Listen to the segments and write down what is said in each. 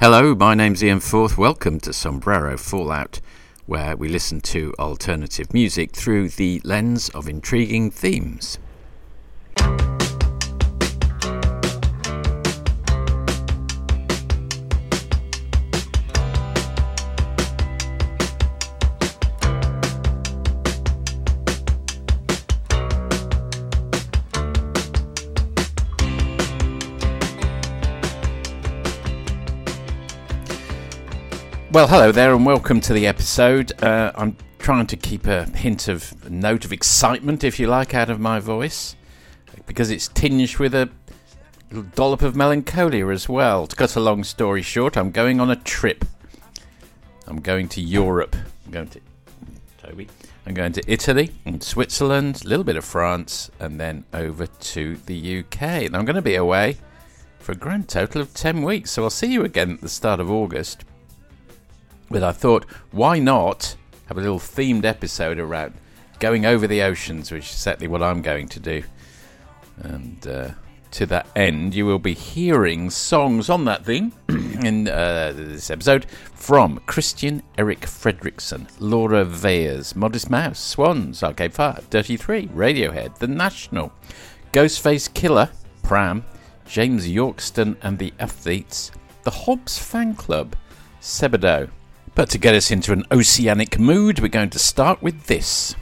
Hello, my name's Ian Forth. Welcome to Sombrero Fallout, where we listen to alternative music through the lens of intriguing themes. Well, hello there, and welcome to the episode. Uh, I'm trying to keep a hint of a note of excitement, if you like, out of my voice, because it's tinged with a dollop of melancholia as well. To cut a long story short, I'm going on a trip. I'm going to Europe. I'm going to Toby. I'm going to Italy and Switzerland, a little bit of France, and then over to the UK. And I'm going to be away for a grand total of 10 weeks. So I'll see you again at the start of August. But I thought, why not have a little themed episode around going over the oceans, which is exactly what I'm going to do. And uh, to that end, you will be hearing songs on that theme in uh, this episode from Christian Eric Fredriksson, Laura Veirs, Modest Mouse, Swans, Arcade Fire, Dirty Three, Radiohead, The National, Ghostface Killah, Pram, James Yorkston and the Athletes, The Hobbes Fan Club, Sebadoh, but to get us into an oceanic mood, we're going to start with this.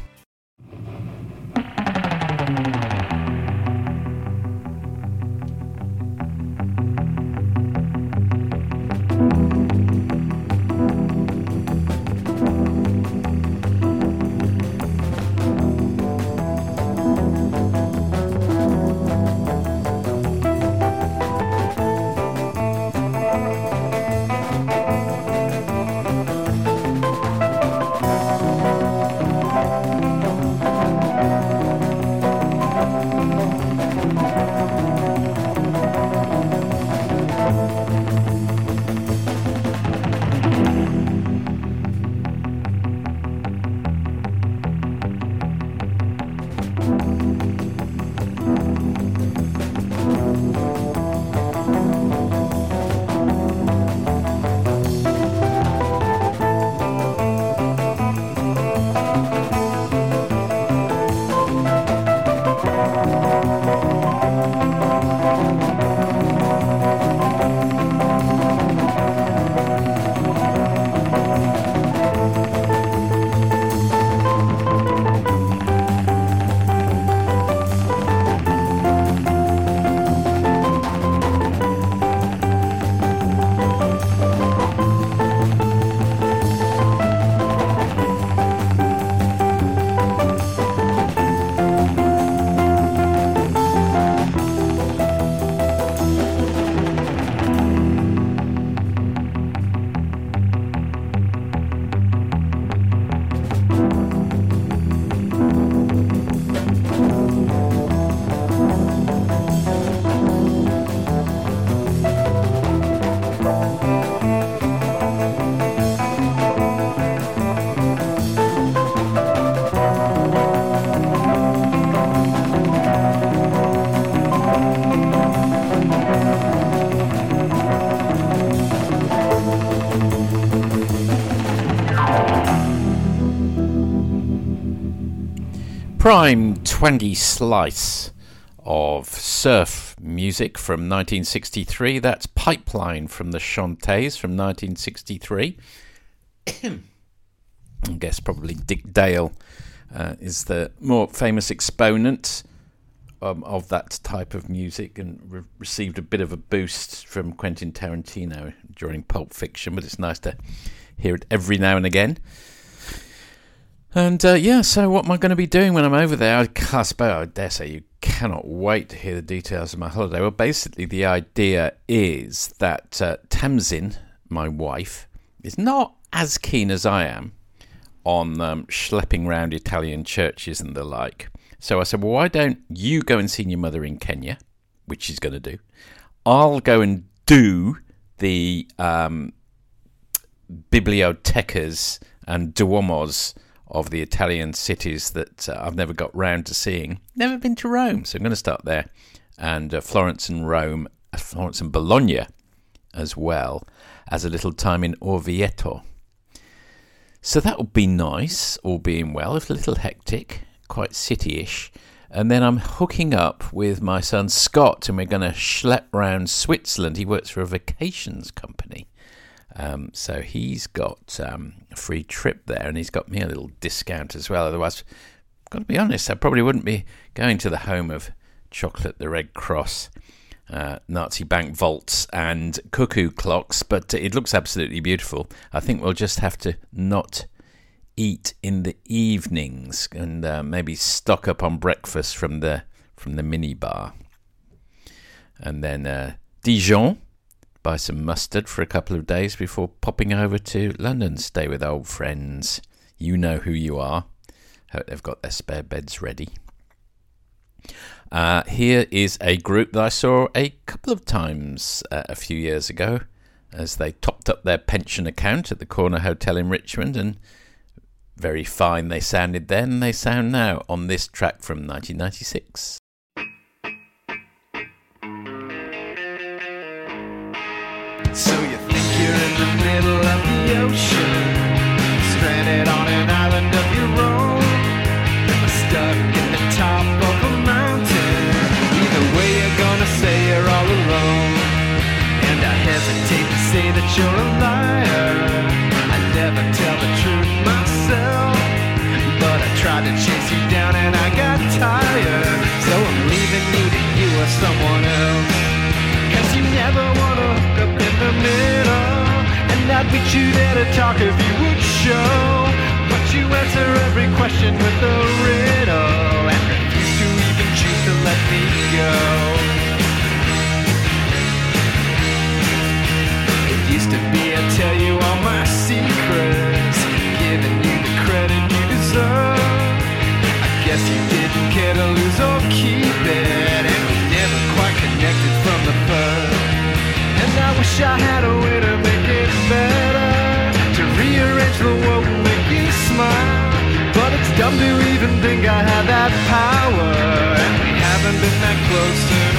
Prime 20 slice of surf music from 1963. That's Pipeline from the Chantays from 1963. I guess probably Dick Dale uh, is the more famous exponent um, of that type of music and re- received a bit of a boost from Quentin Tarantino during Pulp Fiction, but it's nice to hear it every now and again. And uh, yeah, so what am I going to be doing when I'm over there? I, suppose I dare say you cannot wait to hear the details of my holiday. Well, basically, the idea is that uh, Tamsin, my wife, is not as keen as I am on um, schlepping around Italian churches and the like. So I said, well, why don't you go and see your mother in Kenya, which she's going to do. I'll go and do the um, bibliotecas and duomos of the Italian cities that uh, I've never got round to seeing. Never been to Rome, so I'm going to start there. And uh, Florence and Rome, uh, Florence and Bologna as well as a little time in Orvieto. So that would be nice, all being well, if a little hectic, quite city-ish. And then I'm hooking up with my son Scott, and we're going to schlep round Switzerland. He works for a vacations company. Um, so he's got um, a free trip there, and he's got me a little discount as well. Otherwise, I've got to be honest, I probably wouldn't be going to the home of Chocolate the Red Cross, uh, Nazi bank vaults, and cuckoo clocks, but it looks absolutely beautiful. I think we'll just have to not eat in the evenings and uh, maybe stock up on breakfast from the from the mini bar, and then uh, Dijon. Buy some mustard for a couple of days before popping over to London. Stay with old friends. You know who you are. Hope they've got their spare beds ready. Uh, here is a group that I saw a couple of times uh, a few years ago as they topped up their pension account at the Corner Hotel in Richmond, and very fine they sounded then, they sound now on this track from 1996. So you think you're in the middle of the ocean, stranded on an island of your own, stuck in the top of a mountain. Either way, you're gonna say you're all alone. And I hesitate to say that you're a liar. I never tell the truth myself. But I tried to chase you down and I got tired. So I'm leaving you to you or someone else. Cause you never wanna hook up the middle. And I'd meet you there to talk if you would show. But you answer every question with a riddle. And refuse to even choose to let me go. It used to be I'd tell you all my secrets, giving you the credit you deserve. I guess you didn't care to lose or keep it, wish I had a way to make it better, to rearrange the world and make you smile. But it's dumb to even think I have that power, and we haven't been that close in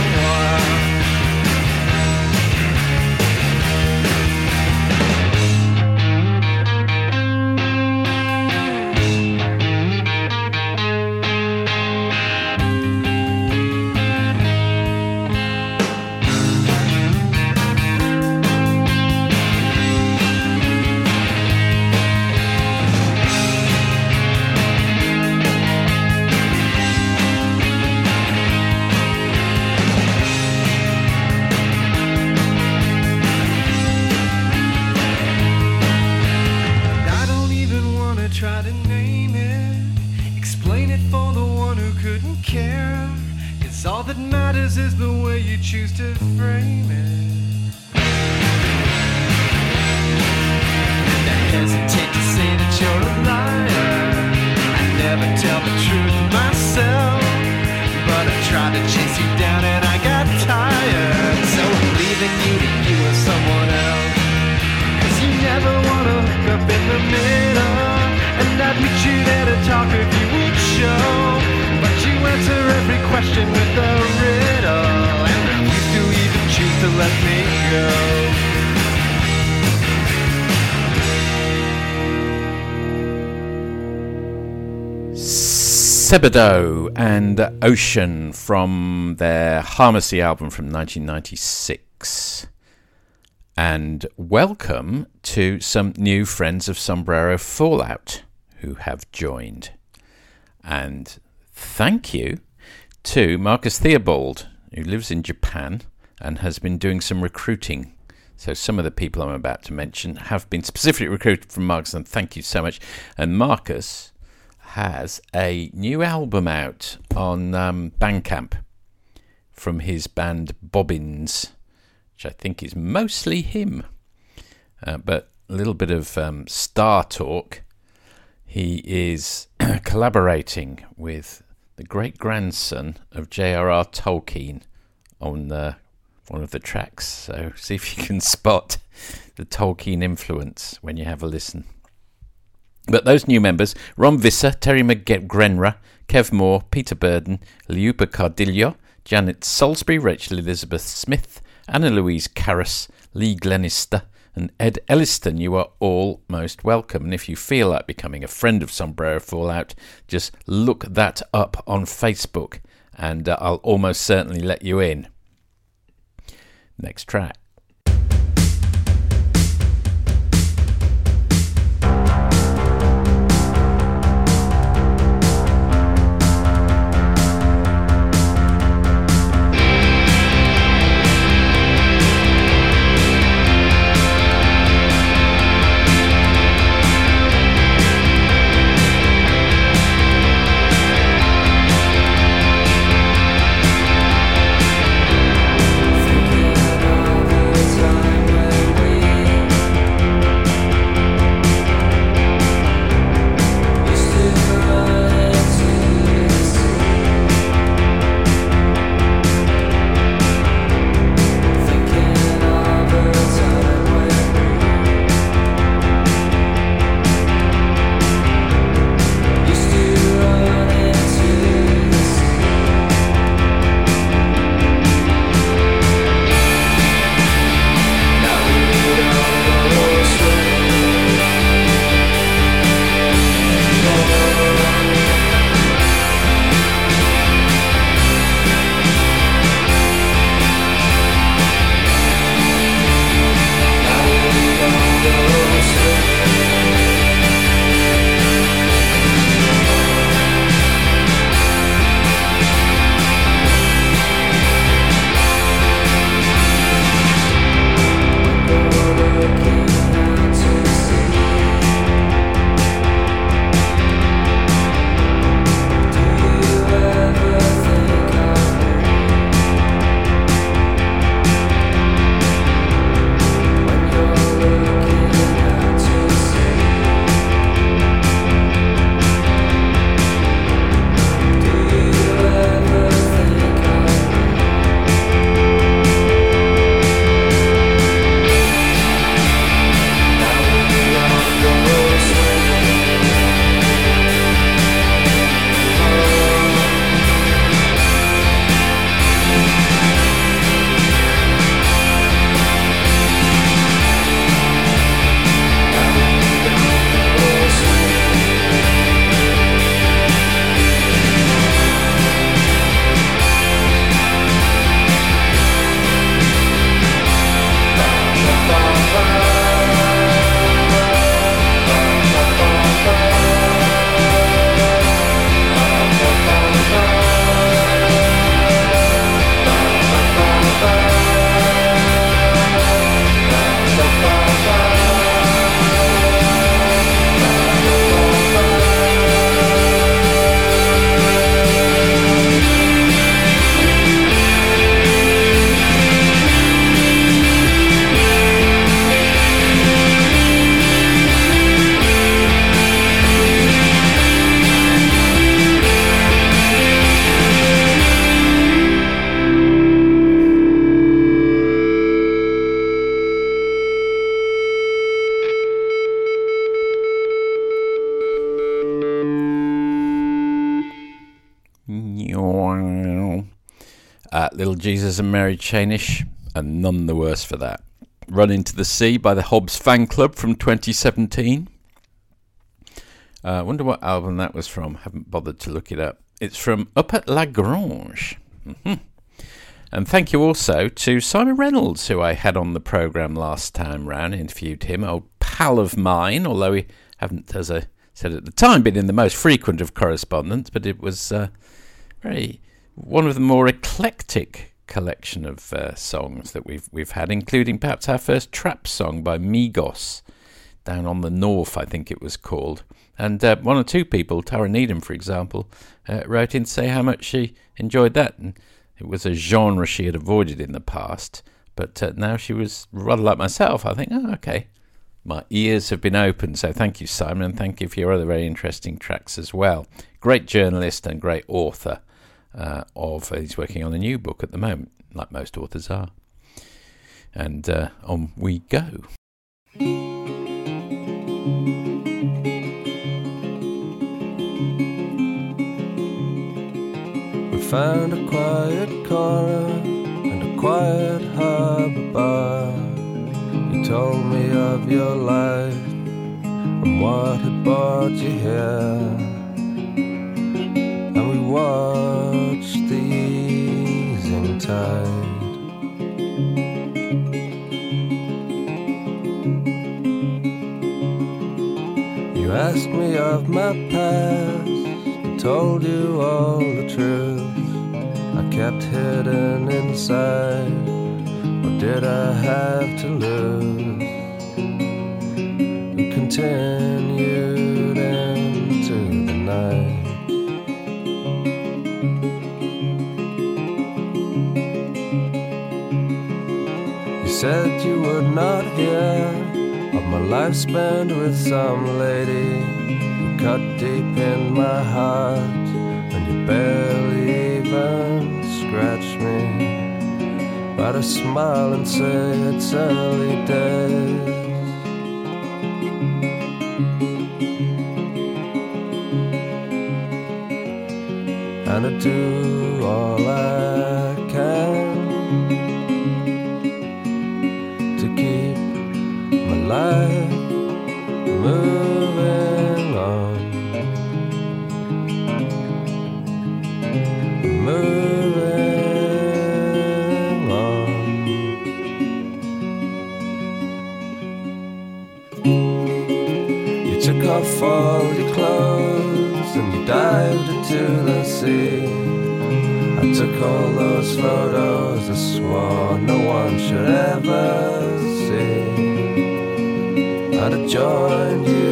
Sebadoh and Ocean from their Harmacy album from 1996. And welcome to some new friends of Sombrero Fallout who have joined. And thank you to Marcus Theobald, who lives in Japan and has been doing some recruiting. So some of the people I'm about to mention have been specifically recruited from Marcus, and thank you so much. And Marcus has a new album out on um, Bandcamp from his band Bobbins, which I think is mostly him. Uh, but a little bit of um, star talk. He is collaborating with the great grandson of J.R.R. Tolkien on one of the tracks. So see if you can spot the Tolkien influence when you have a listen. But those new members Ron Visser, Terry McGrenra, Kev Moore, Peter Burden, Liuba Cardillo, Janet Salisbury, Rachel Elizabeth Smith, Anna Louise Karras, Lee Glenister, and Ed Elliston, you are all most welcome. And if you feel like becoming a friend of Sombrero Fallout, just look that up on Facebook and uh, I'll almost certainly let you in. Next track. Jesus and Mary Chainish, and none the worse for that. Run into the Sea by the Hobbes Fan Club from 2017. I uh, wonder what album that was from. Haven't bothered to look it up. It's from Up at La Grange. Mm-hmm. And thank you also to Simon Reynolds, who I had on the programme last time round, interviewed him, old pal of mine, although we haven't, as I said at the time, been in the most frequent of correspondence, but it was uh, very one of the more eclectic collection of uh, songs that we've we've had, including perhaps our first trap song by Migos, down on the north, I think it was called. And uh, one or two people, Tara Needham, for example, uh, wrote in to say how much she enjoyed that. And it was a genre she had avoided in the past, but uh, now she was rather like myself. I think, oh, okay, my ears have been opened. So thank you, Simon, and thank you for your other very interesting tracks as well. Great journalist and great author uh, of he's working on a new book at the moment, like most authors are. And uh, on we go. We found a quiet corner and a quiet harbour bar. You told me of your life and what had brought you here. And we watched of my past, told you all the truth. I kept hidden inside. What did I have to lose? We continued into the night. You said you would not hear of my life spent with some lady cut deep in my heart, and you barely even scratched me. But I smile and say it's early days. And I do all I into the sea. I took all those photos I swore no one should ever see. I'd have joined you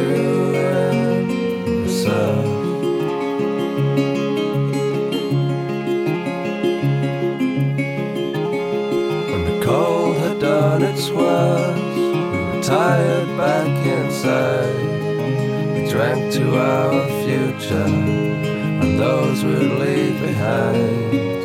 to our future and those we'd leave behind.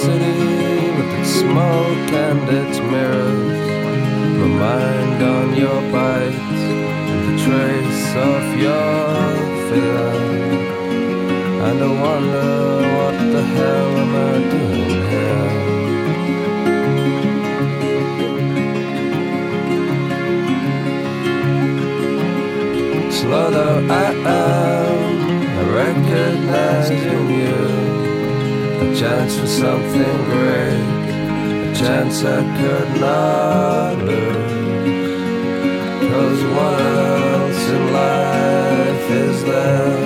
City with its smoke and its mirrors. My mind on your bites and the trace of your fear. And I wonder what the hell am I doing here? Slow though I am, I recognize you chance for something great, a chance I could not lose. Cause what else in life is there?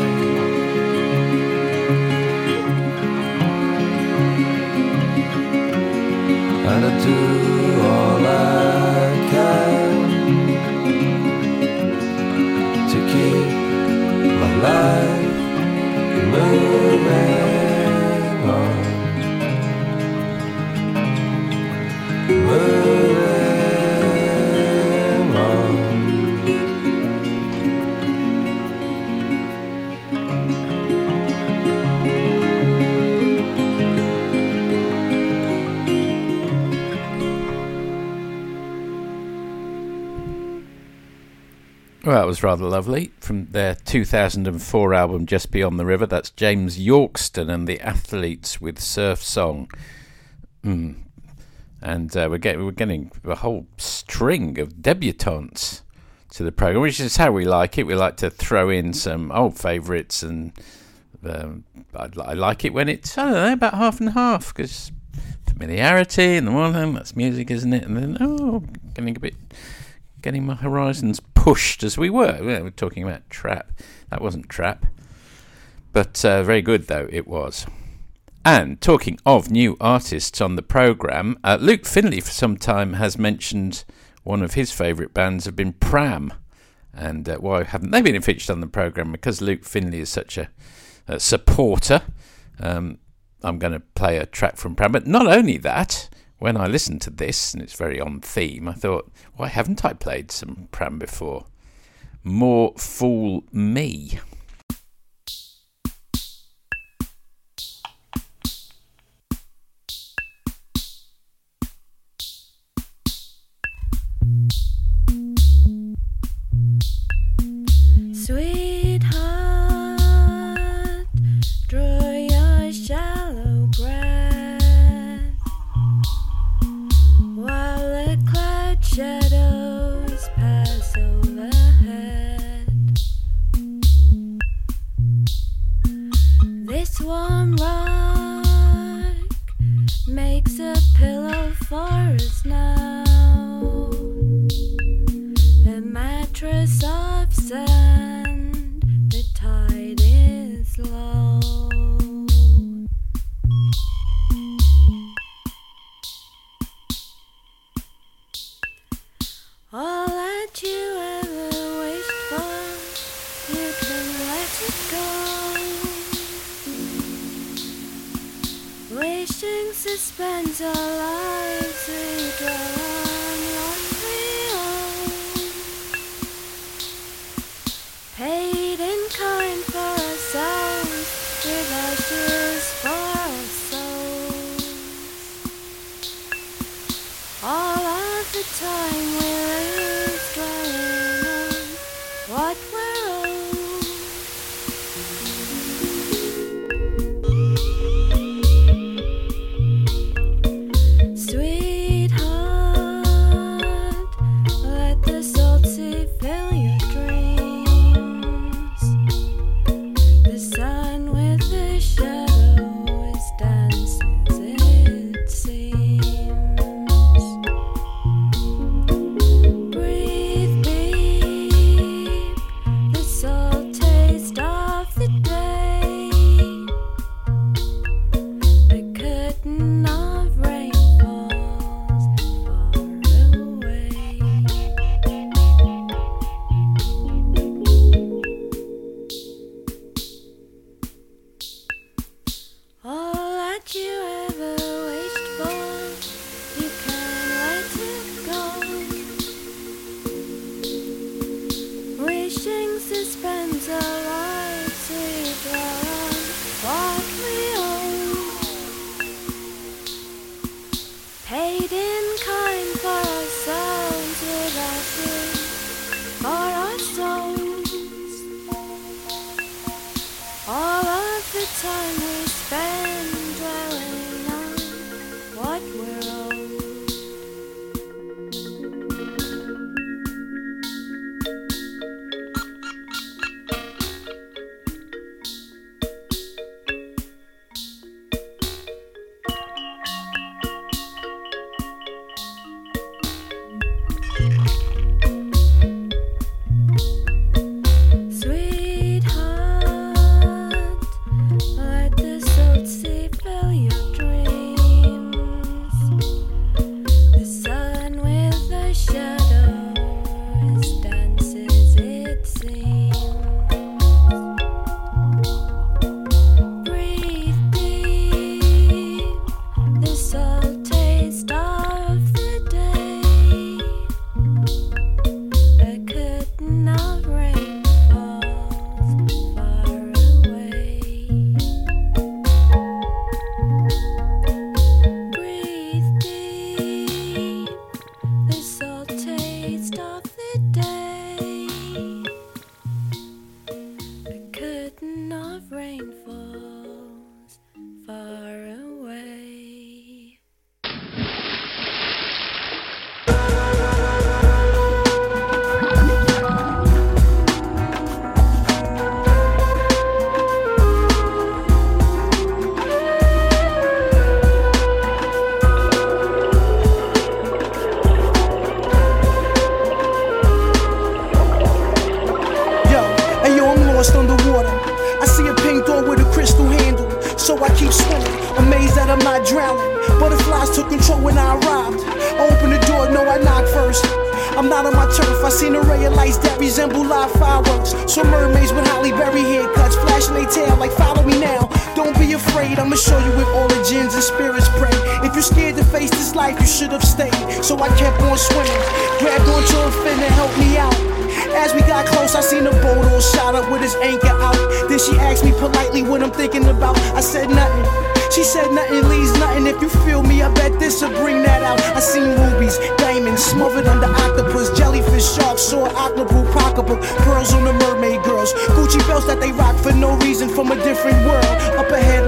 And I do Well, that was rather lovely from their 2004 album Just Beyond the River. That's James Yorkston and the Athletes with Surf Song. Mm. And uh, we're, getting, we're getting a whole string of debutantes to the program, which is how we like it. We like to throw in some old favourites, and um, I, I like it when it's, I don't know, about half and half, because familiarity and the one hand, that's music, isn't it? And then, oh, getting a bit getting my horizons pushed as we were. We were talking about trap. That wasn't trap. But uh, very good, though, it was. And talking of new artists on the programme, uh, Luke Finley for some time has mentioned one of his favourite bands have been Pram. And uh, why haven't they been featured on the programme? Because Luke Finley is such a, a supporter. Um, I'm going to play a track from Pram. But not only that, when I listened to this, and it's very on theme, I thought, why haven't I played some Pram before? More fool me. shadows pass overhead. This warm rock makes a pillow for us now. The mattress of sand, the tide is low. All that you ever wished for, you can let it go. Wasting suspends all.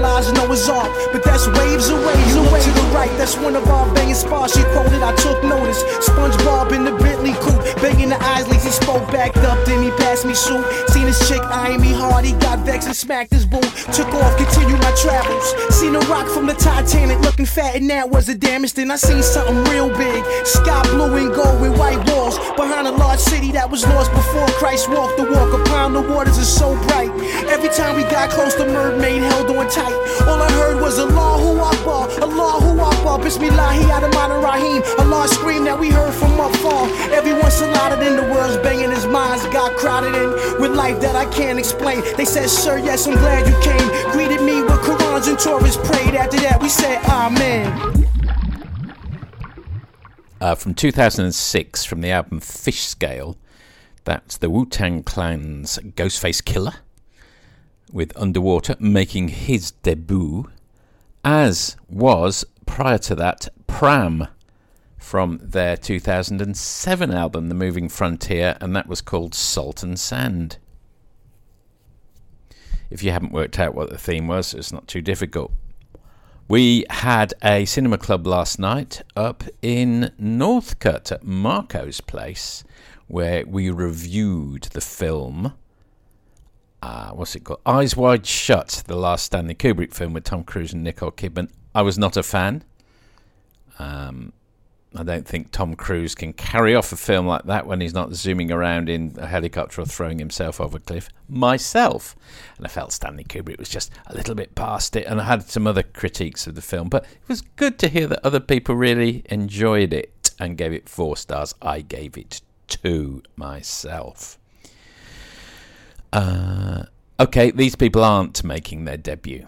Ahead lies Noah's Ark, but that's waves away. You to the right, that's one of our banging spots. She quoted, I took notice. SpongeBob in the Bentley coupe, banging the eyes, he spoke backed up, then he passed me soup. Seen his chick eyeing me hard, he got vexed and smacked his boo. Took off, continued my travels. Seen a rock from the Titanic looking fat, and that was the damage. Then I seen something real big, sky blue and gold with white walls. Behind a large city that was lost before Christ walked the walk. Upon the waters is so bright. Every time we got close, the mermaid held on tight. All I heard was a law who walk paw Allahu Akbar, Allahu Akbar, Bismillahi Adamana Rahim. A large scream that we heard from up far. Everyone saluted in the world's banging his minds got crowded in with life that I can't explain. They said, Sir, yes, I'm glad you came. Greeted me with Qurans and Torahs prayed. After that, we said, Amen. uh, from 2006 from the album Fish Scale. That's the Wu Tang Clan's Ghostface Killah with Underwater making his debut, as was prior to that Pram from their 2007 album, The Moving Frontier, and that was called Salt and Sand. If you haven't worked out what the theme was, it's not too difficult. We had a cinema club last night up in Northcote at Marco's place where we reviewed the film. Uh, what's it called? Eyes Wide Shut, the last Stanley Kubrick film with Tom Cruise and Nicole Kidman. I was not a fan. Um, I don't think Tom Cruise can carry off a film like that when he's not zooming around in a helicopter or throwing himself off a cliff. Myself, and I felt Stanley Kubrick was just a little bit past it, and I had some other critiques of the film, but it was good to hear that other people really enjoyed it and gave it four stars. I gave it two myself. Uh, okay, these people aren't making their debut.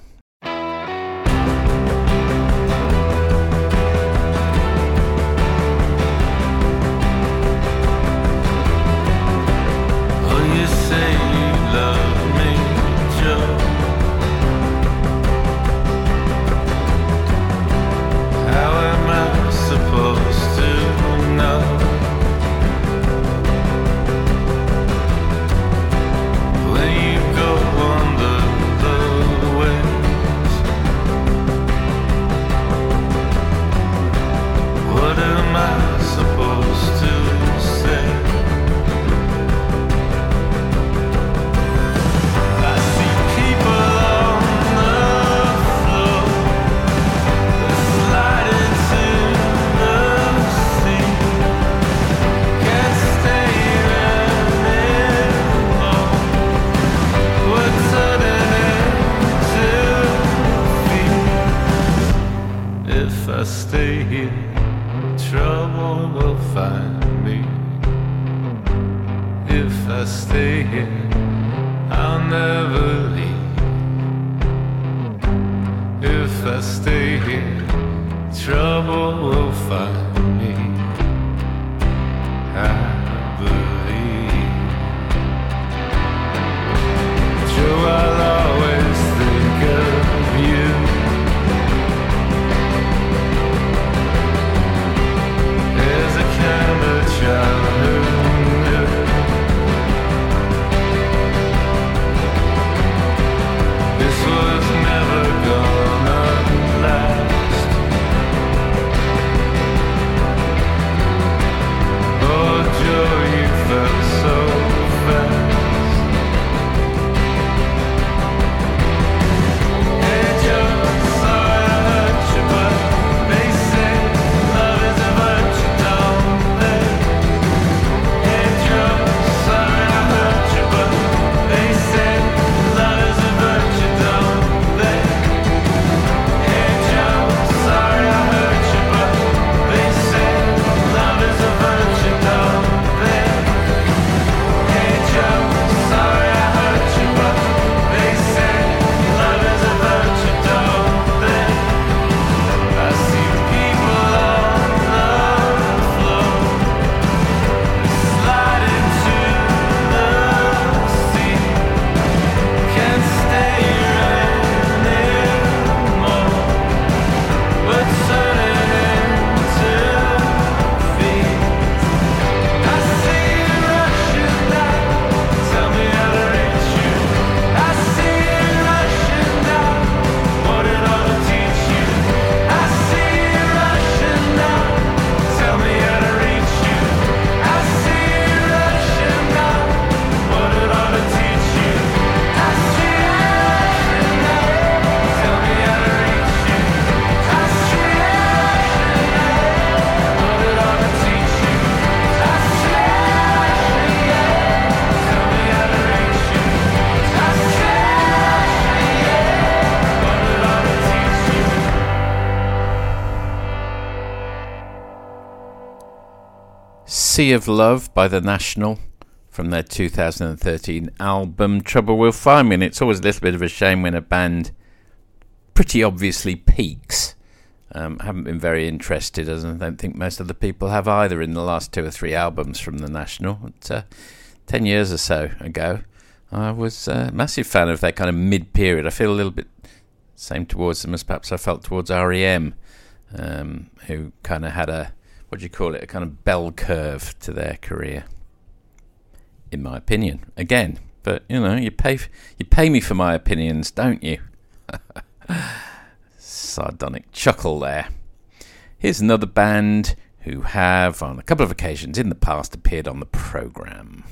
Sea of Love by The National from their 2013 album Trouble Will Find Me. And it's always a little bit of a shame when a band pretty obviously peaks. Um, haven't been very interested, as I don't think most of the people have either in the last two or three albums from The National. But, uh, 10 years or so ago, I was a massive fan of their kind of mid period. I feel a little bit same towards them as perhaps I felt towards REM, um, who kind of had a, what do you call it, a kind of bell curve to their career in my opinion. Again, but you know, you pay you pay me for my opinions, don't you? Sardonic chuckle there. Here's another band who have, on a couple of occasions in the past, appeared on the program.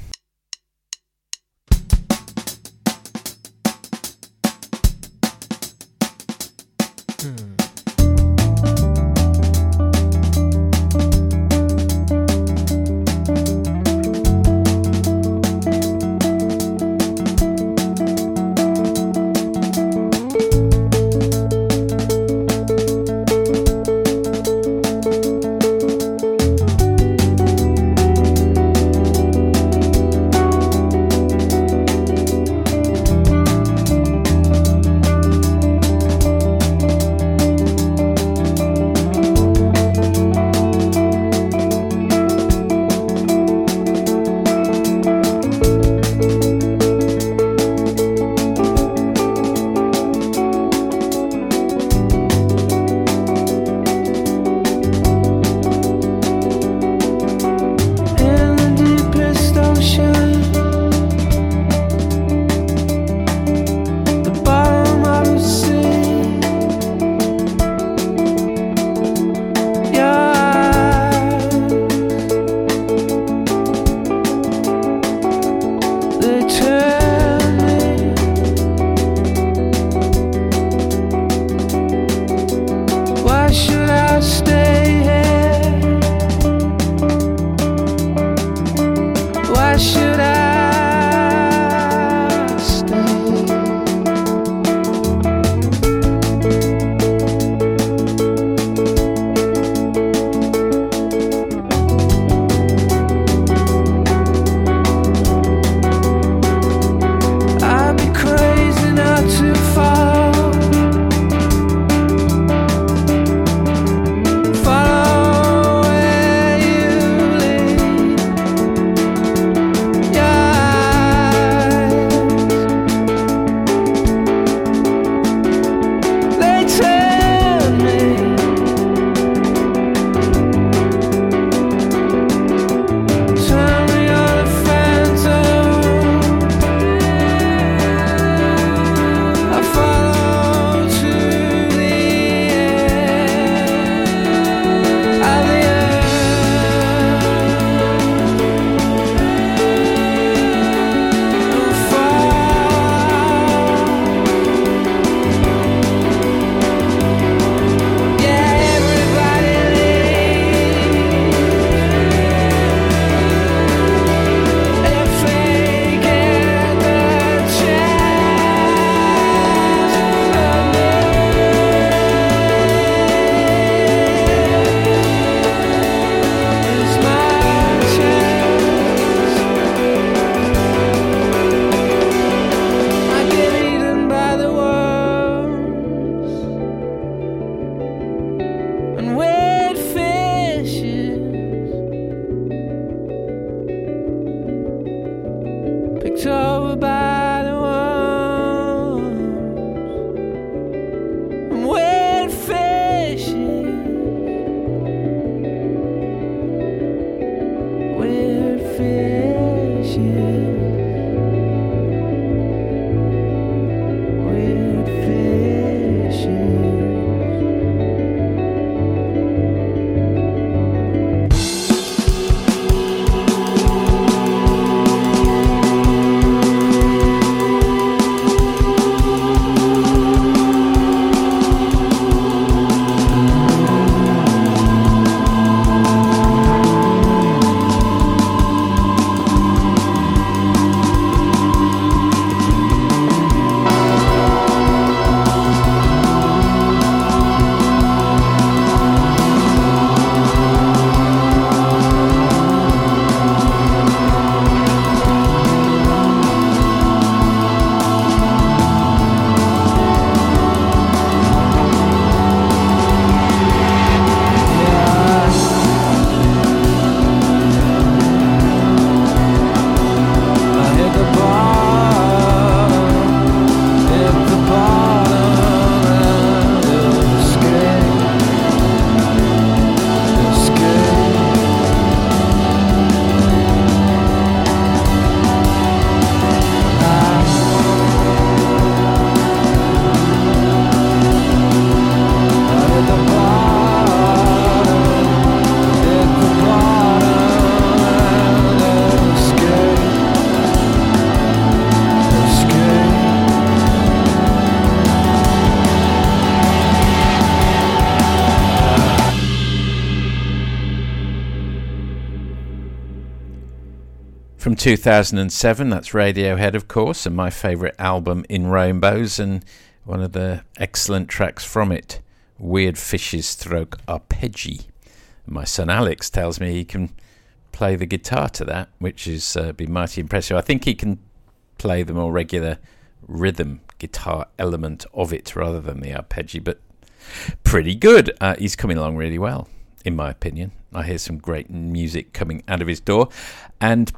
2007. That's Radiohead, of course, and my favourite album, In Rainbows, and one of the excellent tracks from it, Weird Fishes Stroke Arpeggi. My son Alex tells me he can play the guitar to that, which has uh, been mighty impressive. I think he can play the more regular rhythm guitar element of it rather than the arpeggi, but pretty good. Uh, he's coming along really well, in my opinion. I hear some great music coming out of his door. And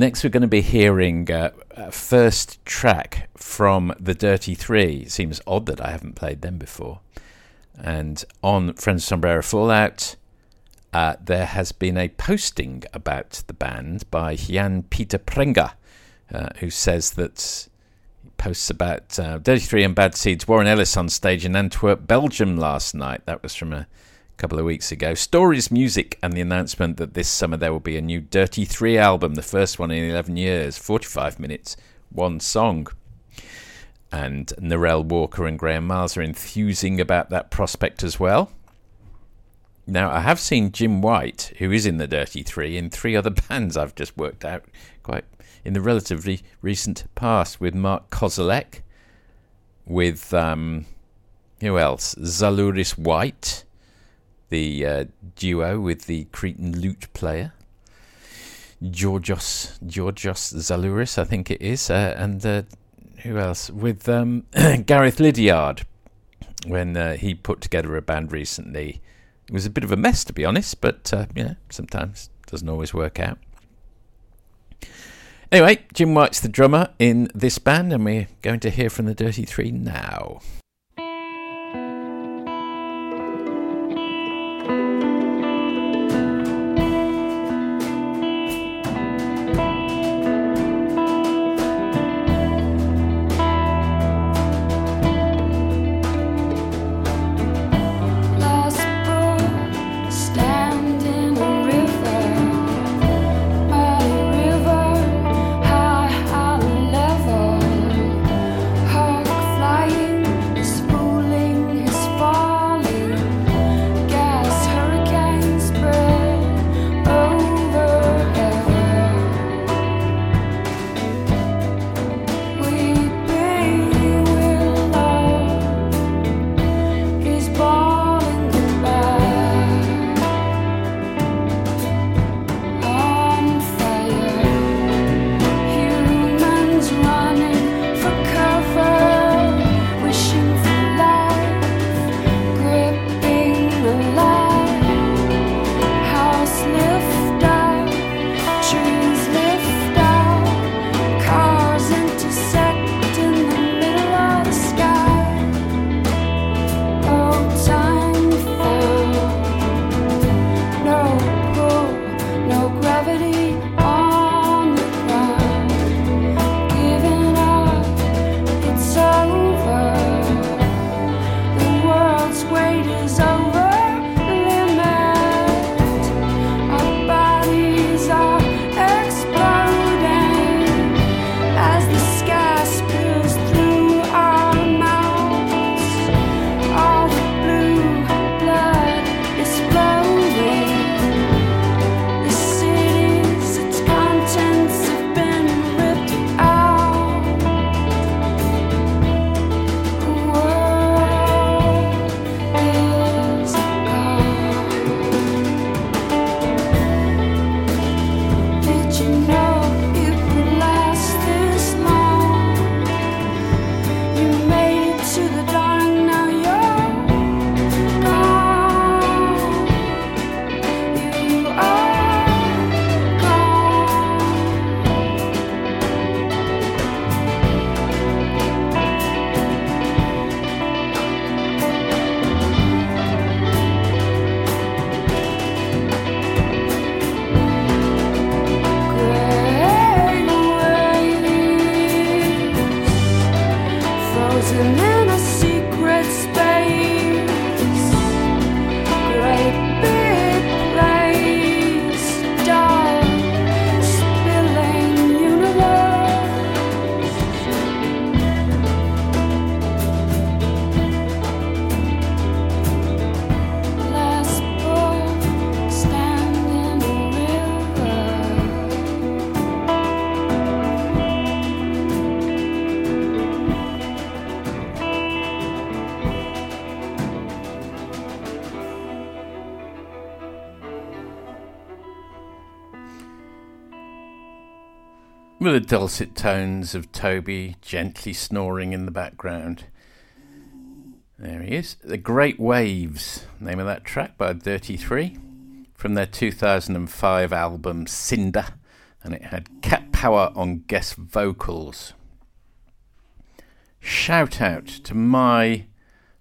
next, we're going to be hearing uh, first track from the Dirty Three. Seems odd that I haven't played them before. And on Friends of Sombrero Fallout, uh, there has been a posting about the band by Jan Peter Prenger, uh, who says that he posts about uh, Dirty Three and Bad Seeds, Warren Ellis on stage in Antwerp, Belgium last night. That was from a couple of weeks ago. Stories, music, and the announcement that this summer there will be a new Dirty Three album, the first one in 11 years, 45 minutes, one song. And Narelle Walker and Graham Miles are enthusing about that prospect as well. Now, I have seen Jim White, who is in the Dirty Three, in three other bands I've just worked out quite in the relatively recent past with Mark Kozelek, with um, who else? Xylouris White, the uh, duo with the Cretan lute player. Georgios Georgios Xylouris, I think it is, uh, and uh, who else? With um, Gareth Liddiard, when uh, he put together a band recently. It was a bit of a mess, to be honest, but uh, you know, sometimes doesn't always work out. Anyway, Jim White's the drummer in this band, and we're going to hear from the Dirty Three now. The dulcet tones of Toby gently snoring in the background. There he is. The Great Waves, name of that track by Dirty Three, from their 2005 album Cinder, and it had Cat Power on guest vocals. Shout out to my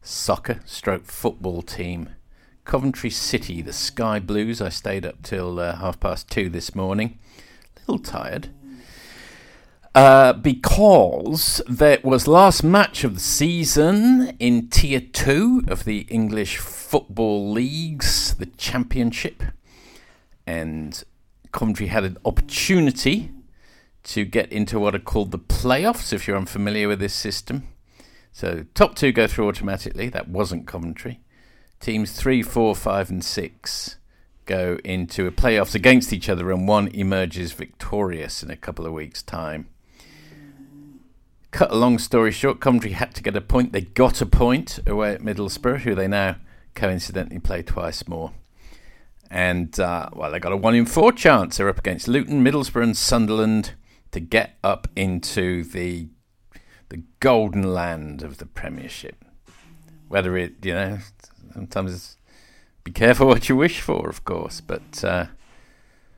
soccer stroke football team. Coventry City, the Sky Blues. I stayed up till uh, half past two this morning. A little tired. Uh, because that was last match of the season in Tier 2 of the English Football Leagues, the Championship. And Coventry had an opportunity to get into what are called the playoffs, if you're unfamiliar with this system. So, top two go through automatically. That wasn't Coventry. Teams three, four, five, and six go into a playoffs against each other, and one emerges victorious in a couple of weeks' time. Cut a long story short, Coventry had to get a point. They got a point away at Middlesbrough, who they now coincidentally play twice more. And, uh, well, they got a one in four chance. They're up against Luton, Middlesbrough, and Sunderland to get up into the the golden land of the Premiership. Whether it, you know, sometimes be careful what you wish for, of course, but uh,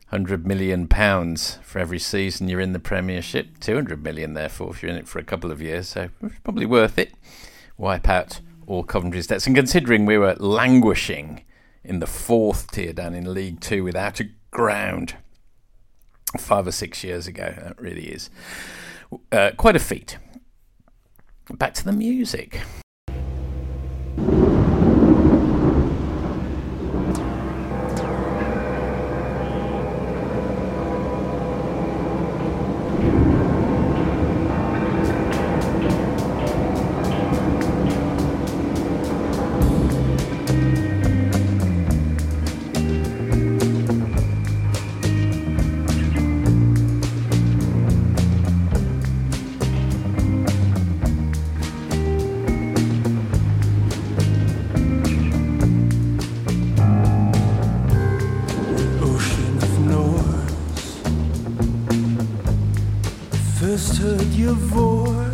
100 million pounds for every season you're in the Premiership, 200 million, therefore, if you're in it for a couple of years, so it's probably worth it. Wipe out all Coventry's debts. And considering we were languishing in the fourth tier down in League Two without a ground five or six years ago, that really is uh, quite a feat. Back to the music. First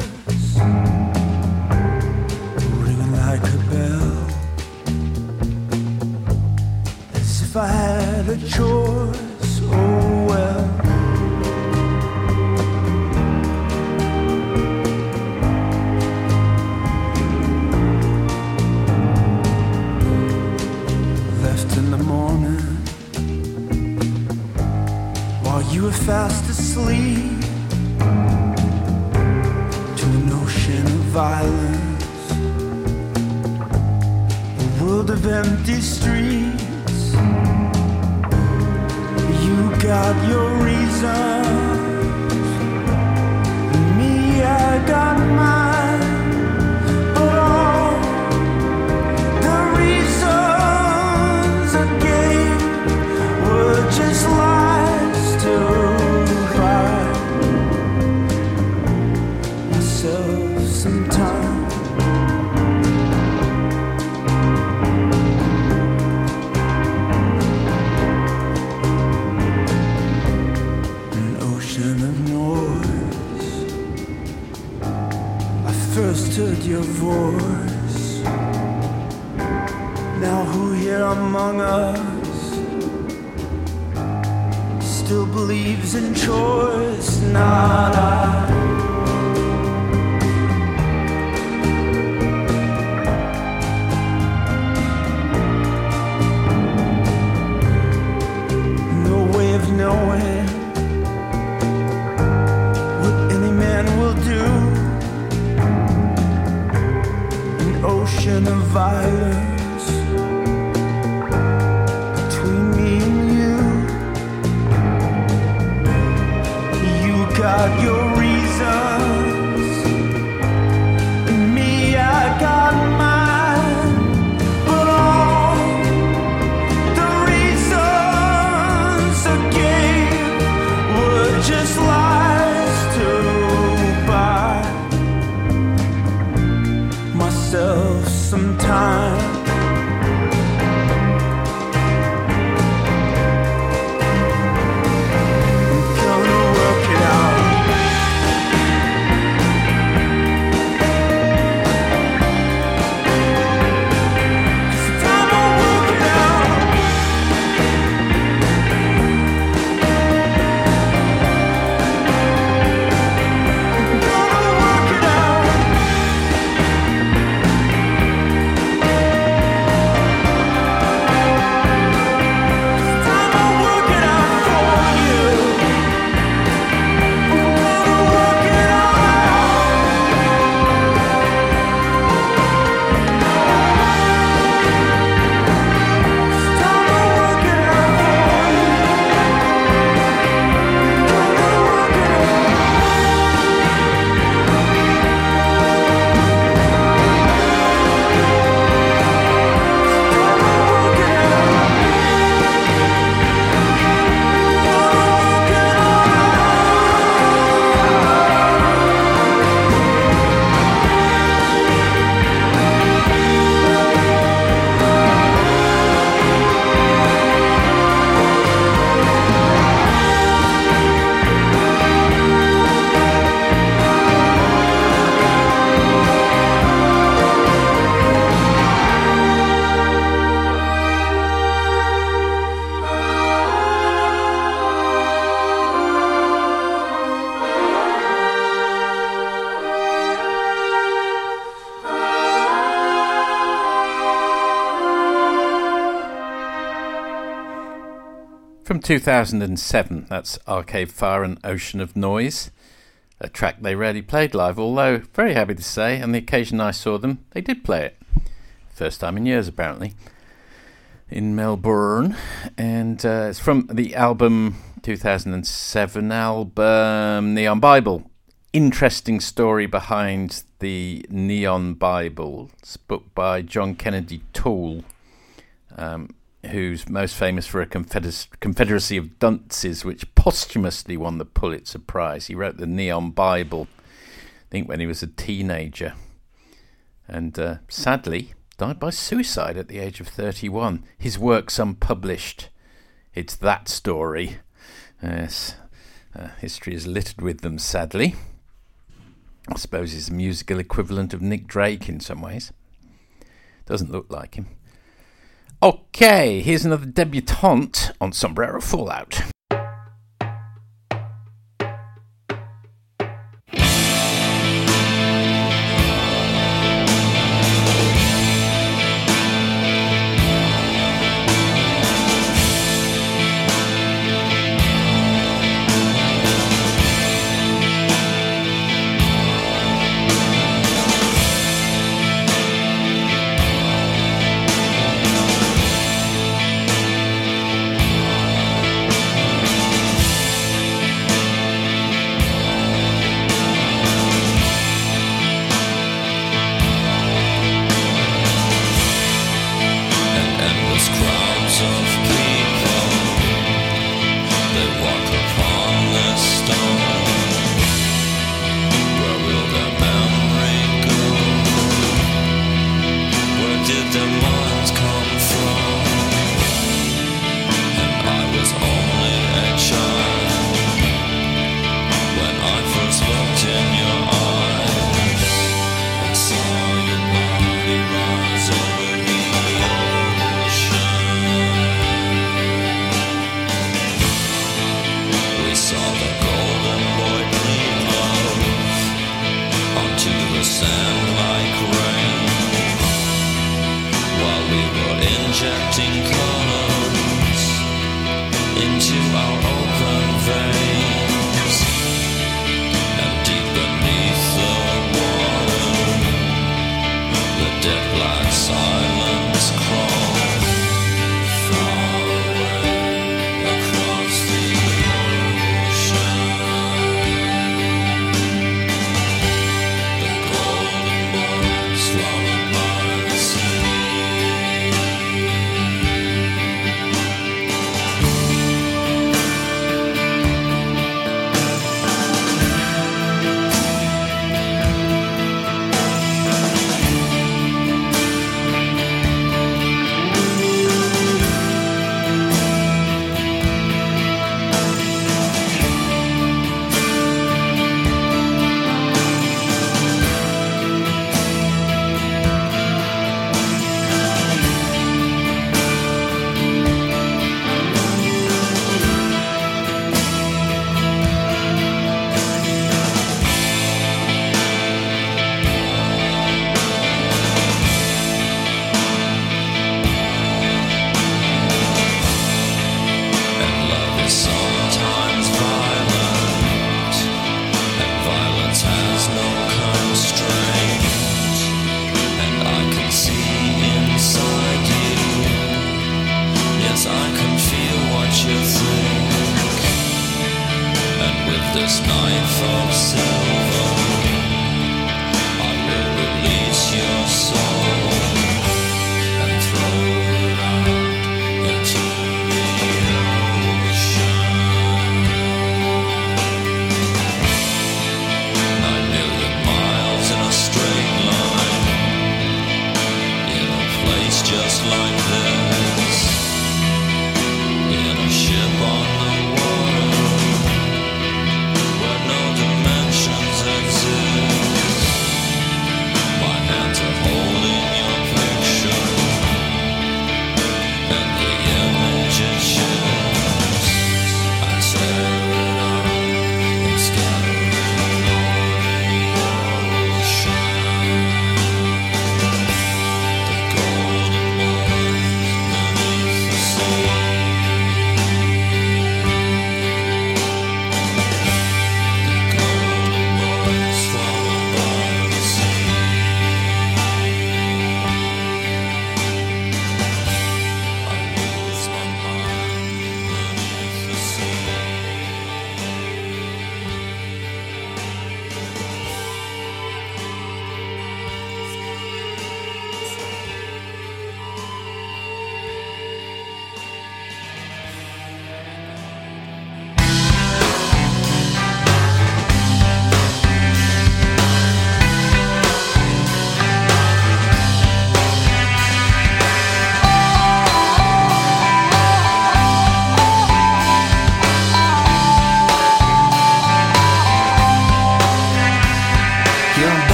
2007. That's Arcade Fire and Ocean of Noise, a track they rarely played live, although, very happy to say, on the occasion I saw them, they did play it. First time in years, apparently, in Melbourne. And uh, it's from the album 2007 album Neon Bible. Interesting story behind the Neon Bible. It's book by John Kennedy Toole. Um, who's most famous for a Confederacy of Dunces, which posthumously won the Pulitzer Prize. He wrote the Neon Bible, I think, when he was a teenager. And uh, sadly, died by suicide at the age of 31. His work's unpublished. It's that story. Yes, uh, history is littered with them, sadly. I suppose he's the musical equivalent of Nick Drake in some ways. Doesn't look like him. Okay, here's another debutante on Sombrero Fallout.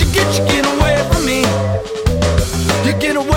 you get, you get away from me. You get away.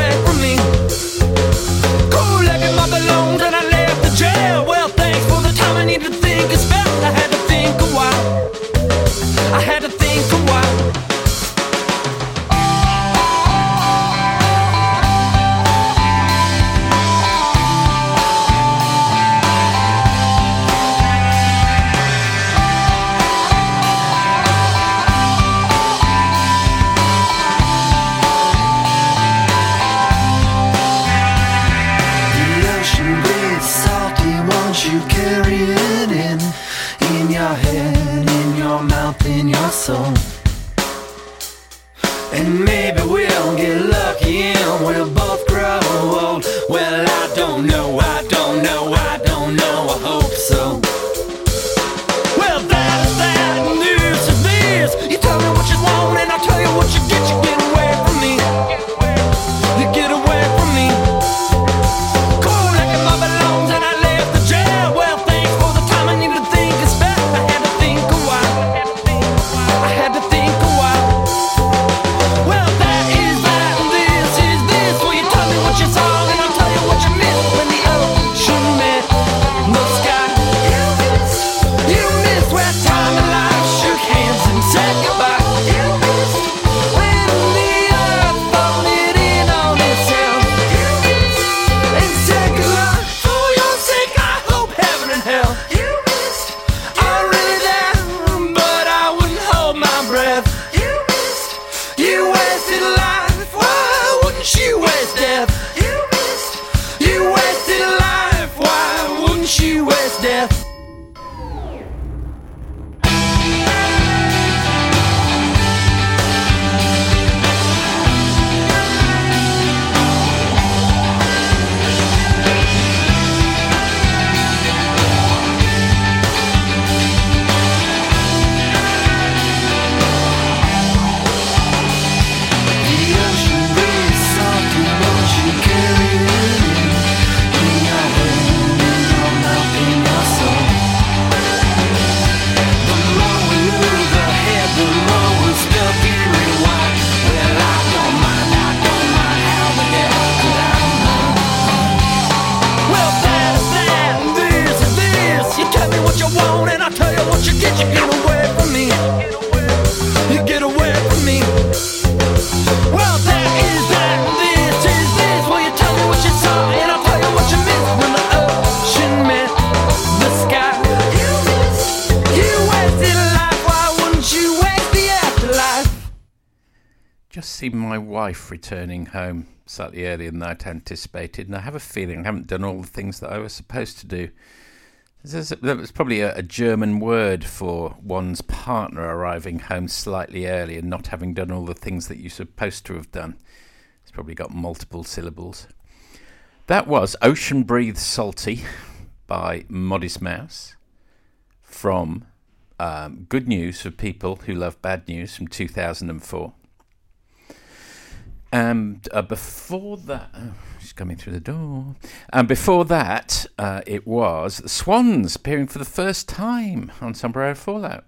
wife returning home slightly earlier than I'd anticipated, and I have a feeling I haven't done all the things that I was supposed to do. There's probably a, a, German word for one's partner arriving home slightly early and not having done all the things that you're supposed to have done. It's probably got multiple syllables. That was Ocean Breathe Salty by Modest Mouse from um, Good News for People Who Love Bad News from 2004. Um, and uh, before that, oh, she's coming through the door. And before that, uh, it was the Swans appearing for the first time on Sombrero Fallout.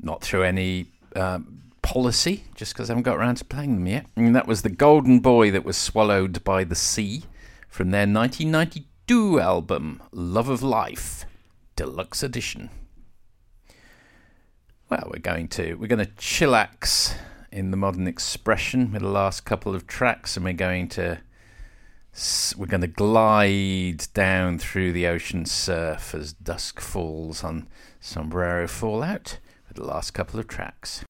Not through any um, policy, just because I haven't got around to playing them yet. And that was The Golden Boy That Was Swallowed by the Sea from their 1992 album, Love of Life, Deluxe Edition. Well, we're going to we're going to chillax in the modern expression with the last couple of tracks, and we're going to we're going to glide down through the ocean surf as dusk falls on Sombrero Fallout with the last couple of tracks.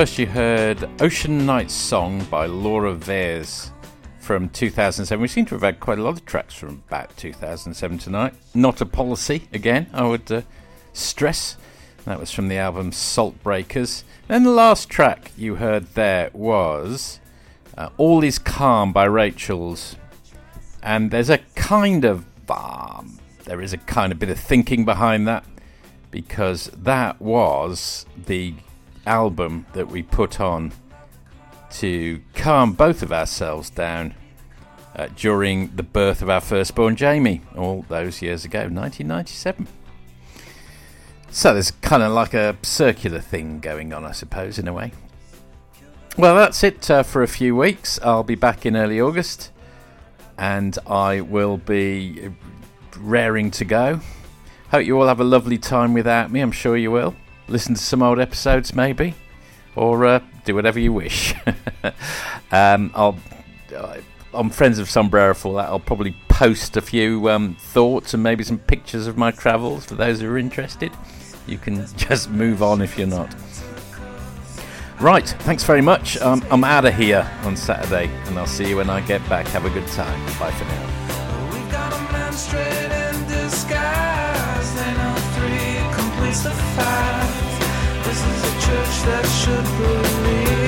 First, you heard Ocean Night Song by Laura Veirs from 2007. We seem to have had quite a lot of tracks from about 2007 tonight. Not a policy, again, I would uh, stress. That was from the album Saltbreakers. Then the last track you heard there was uh, All Is Calm by Rachel's. And there's a kind of. Um, there is a kind of bit of thinking behind that because that was the album that we put on to calm both of ourselves down uh, during the birth of our firstborn Jamie, all those years ago, 1997. So there's kind of like a circular thing going on, I suppose, in a way. Well, that's it uh, for a few weeks. I'll be back in early August and I will be raring to go. Hope you all have a lovely time without me. I'm sure you will. Listen to some old episodes, maybe, or uh, do whatever you wish. um, I'll. Uh, I'm friends of Sombrero for that. I'll probably post a few um, thoughts and maybe some pictures of my travels for those who are interested. You can just move on if you're not. Right, thanks very much. Um, I'm out of here on Saturday, and I'll see you when I get back. Have a good time. Bye for now. This is a church that should believe.